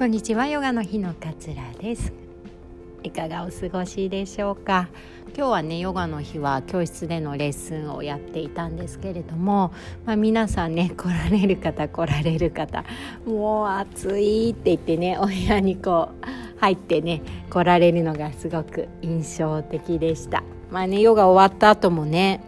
こんにちはヨガの日のかつらです。いかがお過ごしでしょうか？今日はねヨガの日は教室でのレッスンをやっていたんですけれども、まあ、皆さんね来られる方来られる方もう暑いって言ってねお部屋にこう入ってね来られるのがすごく印象的でした。まあねヨガ終わった後もね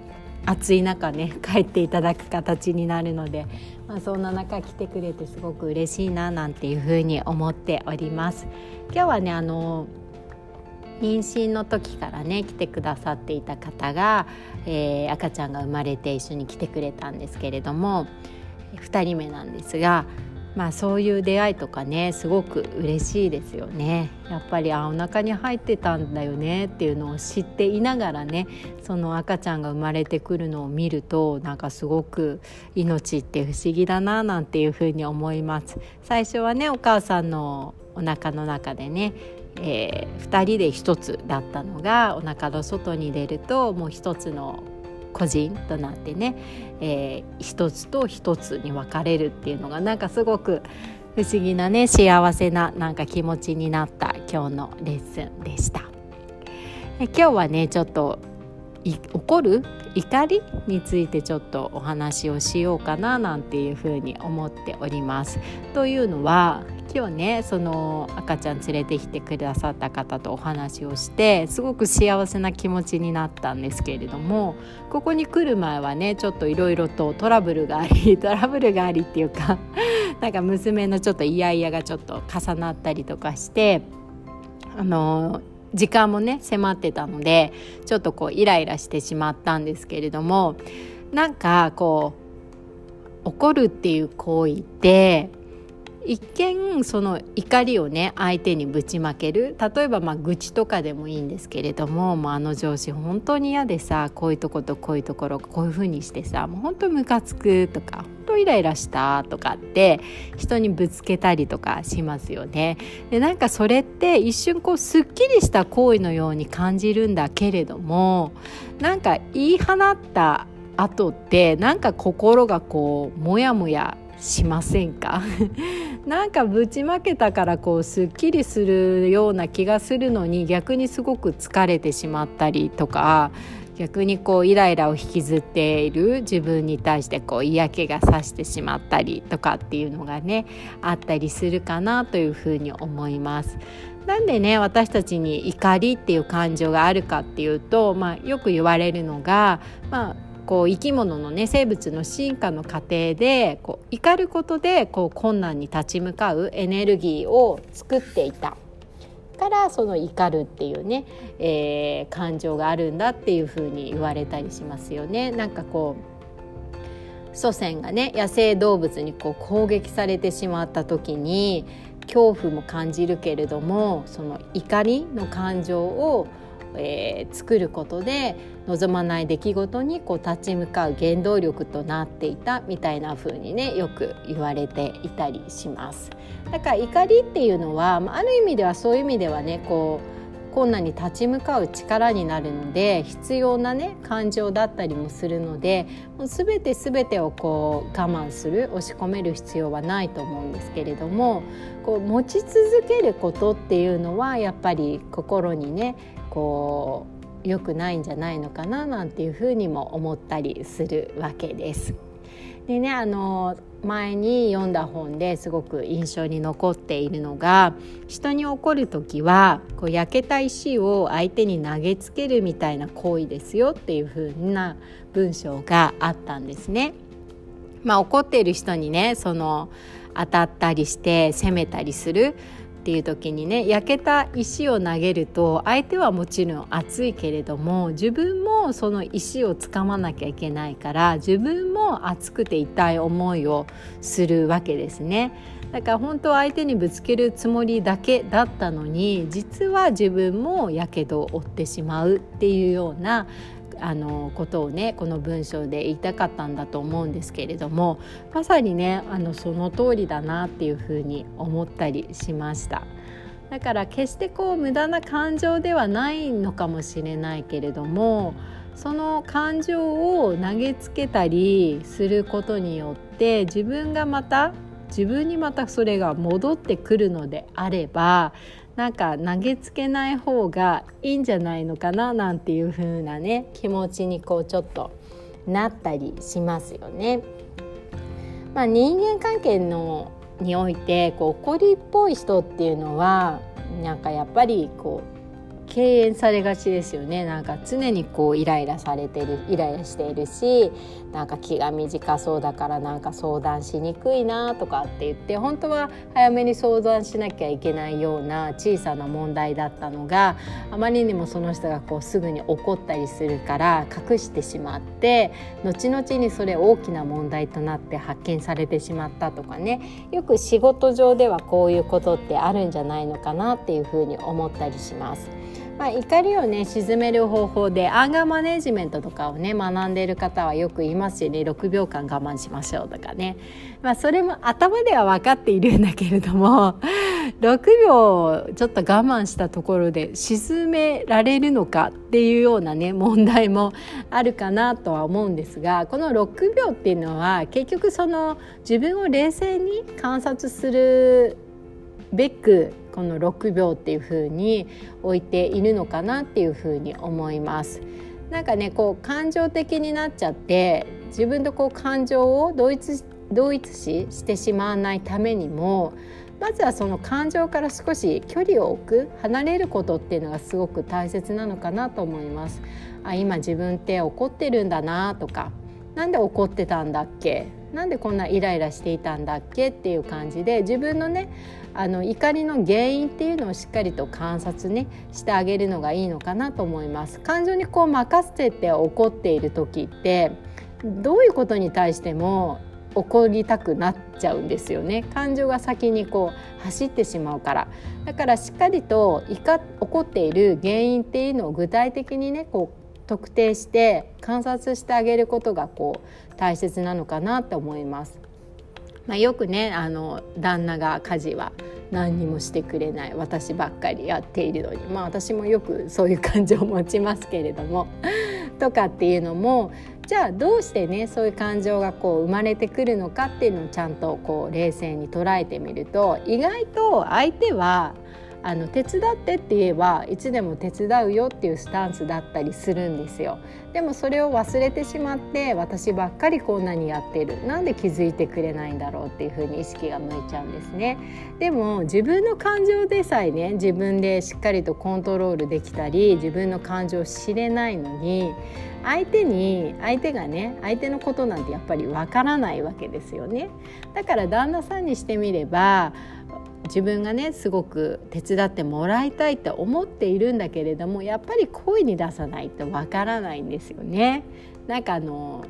暑い中ね 帰っていただく形になるので、まあ、そんな中来てくれてすごく嬉しいななんていうふうに思っております。今日はねあの妊娠の時からね来てくださっていた方が、えー、赤ちゃんが生まれて一緒に来てくれたんですけれども2人目なんですがまあそういう出会いとかねすごく嬉しいですよね。やっぱりあお腹に入ってたんだよねっていうのを知っていながらねその赤ちゃんが生まれてくるのを見るとなんかすごく命って不思議だななんていうふうに思います。最初はねお母さんのお腹の中でねえー、2人で1つだったのがお腹の外に出るともう1つの個人となってね、えー、一つと一つに分かれるっていうのがなんかすごく不思議なね幸せななんか気持ちになった今日のレッスンでした。え今日はねちょっと怒る怒りについてちょっとお話をしようかななんていうふうに思っております。というのは今日ねその赤ちゃん連れてきてくださった方とお話をしてすごく幸せな気持ちになったんですけれどもここに来る前はねちょっといろいろとトラブルがあり トラブルがありっていうか なんか娘のちょっとイヤイヤがちょっと重なったりとかしてあの時間もね迫ってたのでちょっとこうイライラしてしまったんですけれどもなんかこう怒るっていう行為って一見その怒りをね相手にぶちまける例えばまあ愚痴とかでもいいんですけれどももうあの上司本当に嫌でさこういうとことこういうところこういうふうにしてさもう本当ムカつくとか本当イライラしたとかって人にぶつけたりとかしますよね。でなんかそれって一瞬こうすっきりした行為のように感じるんだけれどもなんか言い放った後ってなんか心がこうモヤモヤしませんか？なんかぶちまけたからこうすっきりするような気がするのに逆にすごく疲れてしまったりとか逆にこうイライラを引きずっている自分に対してこう嫌気がさしてしまったりとかっていうのがねあったりするかなというふうに思います。なんでね私たちに怒りっていう感情があるかっていうと、まあ、よく言われるのが、まあ、こう生き物のね生物の進化の過程でこう怒ることでこう困難に立ち向かうエネルギーを作っていたからその怒るっていうね、えー、感情があるんだっていうふうに言われたりしますよね。なんかこう祖先がね野生動物にこう攻撃されてしまった時に恐怖も感じるけれどもその怒りの感情をえー、作ることで望まない出来事にこう立ち向かう原動力となっていたみたいな風にねよく言われていたりします。だから怒りっていうのはある意味ではそういう意味ではねこう困難に立ち向かう力になるので必要なね感情だったりもするのでもう全て全てをこう我慢する押し込める必要はないと思うんですけれどもこう持ち続けることっていうのはやっぱり心にねこう良くないんじゃないのかななんていうふうにも思ったりするわけです。でねあの前に読んだ本ですごく印象に残っているのが人に怒る時はこう焼けた石を相手に投げつけるみたいな行為ですよっていう風な文章があったんですね。まあ、怒っている人にねその当たったりして責めたりするっていう時にね焼けた石を投げると相手はもちろん熱いけれども自分もその石をつかまなきゃいけないから自分も熱くて痛い思いをするわけですね。だから本当は相手にぶつけるつもりだけだったのに実は自分もやけどを負ってしまうっていうようなあのことをねこの文章で言いたかったんだと思うんですけれどもまさにねあのその通りだなっていうふうに思ったりしました。だから決してこう無駄な感情ではないのかもしれないけれどもその感情を投げつけたりすることによって自分がまた自分にまたそれが戻ってくるのであればなんか投げつけない方がいいんじゃないのかななんていう風なね気持ちにこうちょっとなったりしますよね。まあ、人間関係のにおいてこう怒りっぽい人っていうのはなんかやっぱりこう敬遠されがちですよねなんか常にこうイライラされてるイライラしているしなんか気が短そうだからなんか相談しにくいなとかって言って本当は早めに相談しなきゃいけないような小さな問題だったのがあまりにもその人がこうすぐに怒ったりするから隠してしまって後々にそれ大きな問題となって発見されてしまったとかねよく仕事上ではこういうことってあるんじゃないのかなっていうふうに思ったりします。まあ、怒りをね鎮める方法でアンガーマネジメントとかをね学んでいる方はよく言いますしね6秒間我慢しましょうとかね、まあ、それも頭では分かっているんだけれども 6秒ちょっと我慢したところで鎮められるのかっていうようなね問題もあるかなとは思うんですがこの6秒っていうのは結局その自分を冷静に観察するべくこの6秒っていう風に置いているのかなっていう風に思います。なんかねこう感情的になっちゃって自分とこう感情を同一同一視してしまわないためにもまずはその感情から少し距離を置く離れることっていうのがすごく大切なのかなと思います。あ今自分って怒ってるんだなとかなんで怒ってたんだっけ？なんでこんなイライラしていたんだっけっていう感じで自分のねあの怒りの原因っていうのをしっかりと観察ねしてあげるのがいいのかなと思います。感情にこう任せて怒っている時ってどういうことに対しても怒りたくなっちゃうんですよね。感情が先にこう走ってしまうから。だからしっかりと怒っている原因っていうのを具体的にねこう特定して観察してあげることがこう大切なのかなと思います。まあ、よくねあの旦那が家事は何にもしてくれない私ばっかりやっているのにまあ私もよくそういう感情を持ちますけれども とかっていうのもじゃあどうしてねそういう感情がこう生まれてくるのかっていうのをちゃんとこう冷静に捉えてみると意外と相手はあの手伝ってって言えばいつでも手伝うよっていうスタンスだったりするんですよ。でもそれを忘れてしまって私ばっかりこんなにやってる。なんで気づいてくれないんだろうっていうふうに意識が向いちゃうんですね。でも自分の感情でさえね自分でしっかりとコントロールできたり自分の感情を知れないのに相手に相手がね相手のことなんてやっぱりわからないわけですよね。だから旦那さんにしてみれば自分がねすごく手伝ってもらいたいって思っているんだけれどもやっぱり声に出さないとわからないんですよね。なんかあの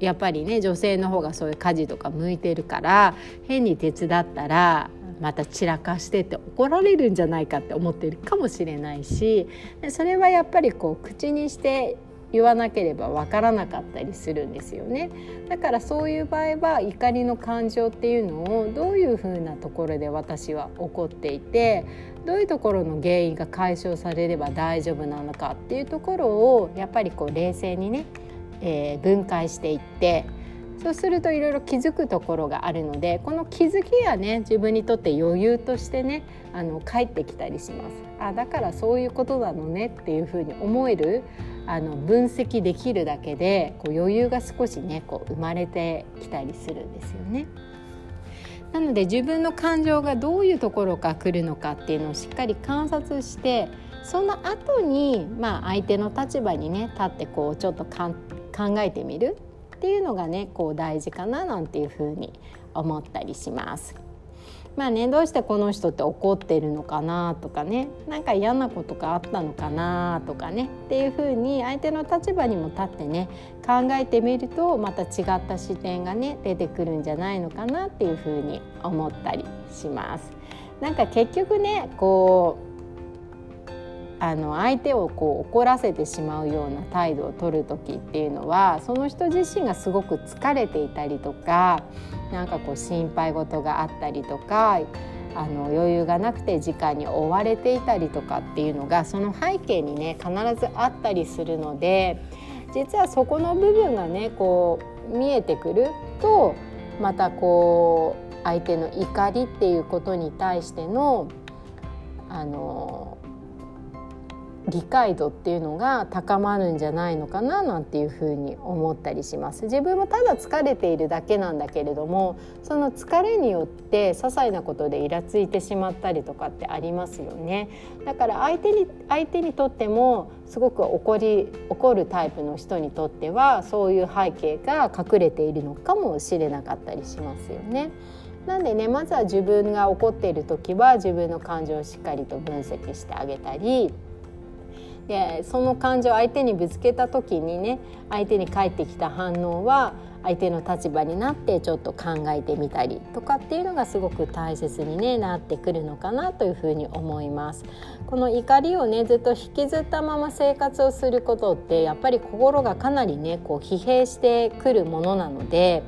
やっぱりね女性の方がそういう家事とか向いてるから変に手伝ったらまた散らかしてって怒られるんじゃないかって思ってるかもしれないしそれはやっぱりこう口にして言わなければわからなかったりするんですよねだからそういう場合は怒りの感情っていうのをどういうふうなところで私は怒っていてどういうところの原因が解消されれば大丈夫なのかっていうところをやっぱりこう冷静にね、えー、分解していってそうするといろいろ気づくところがあるのでこの気づきがね自分にとって余裕としてねあの返ってきたりします。あだからそういうことなのねっていうふうに思えるあの分析できるだけでこう余裕が少しねこう生まれてきたりするんですよね。なので自分の感情がどういうところから来るのかっていうのをしっかり観察してその後にまあ相手の立場にね立ってこうちょっと考えてみるっていうのがねこう大事かななんていうふうに思ったりします。まあねどうしてこの人って怒ってるのかなとかねなんか嫌なことがあったのかなとかねっていうふうに相手の立場にも立ってね考えてみるとまた違った視点がね出てくるんじゃないのかなっていうふうに思ったりします。なんか結局ねこうあの相手をこう怒らせてしまうような態度を取る時っていうのはその人自身がすごく疲れていたりとかなんかこう心配事があったりとかあの余裕がなくて時間に追われていたりとかっていうのがその背景にね必ずあったりするので実はそこの部分がねこう見えてくるとまたこう相手の怒りっていうことに対してのあの理解度っていうのが高まるんじゃないのかななんていうふうに思ったりします自分もただ疲れているだけなんだけれどもその疲れによって些細なことでイラついてしまったりとかってありますよねだから相手に相手にとってもすごく怒り怒るタイプの人にとってはそういう背景が隠れているのかもしれなかったりしますよね。なんでねまずは自分が怒っている時は自分の感情をしっかりと分析してあげたりでその感情を相手にぶつけた時にね相手に返ってきた反応は相手の立場になってちょっと考えてみたりとかっていうのがすごく大切に、ね、なってくるのかなというふうに思います。この怒りをねずっと引きずったまま生活をすることってやっぱり心がかなりねこう疲弊してくるものなので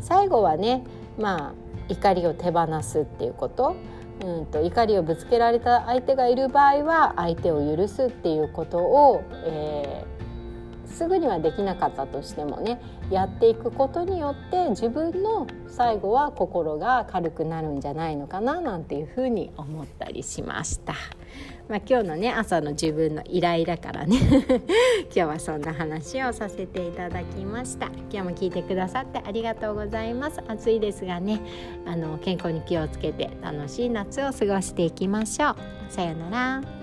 最後はねまあ怒りを手放すっていうことうんと怒りをぶつけられた相手がいる場合は相手を許すっていうことを、えー、すぐにはできなかったとしてもねやっていくことによって自分の最後は心が軽くなるんじゃないのかななんていうふうに思ったりしました。まあ、今日のね朝の自分のイライラからね 今日はそんな話をさせていただきました。今日も聞いてくださってありがとうございます。暑いですがねあの健康に気をつけて楽しい夏を過ごしていきましょう。さようなら。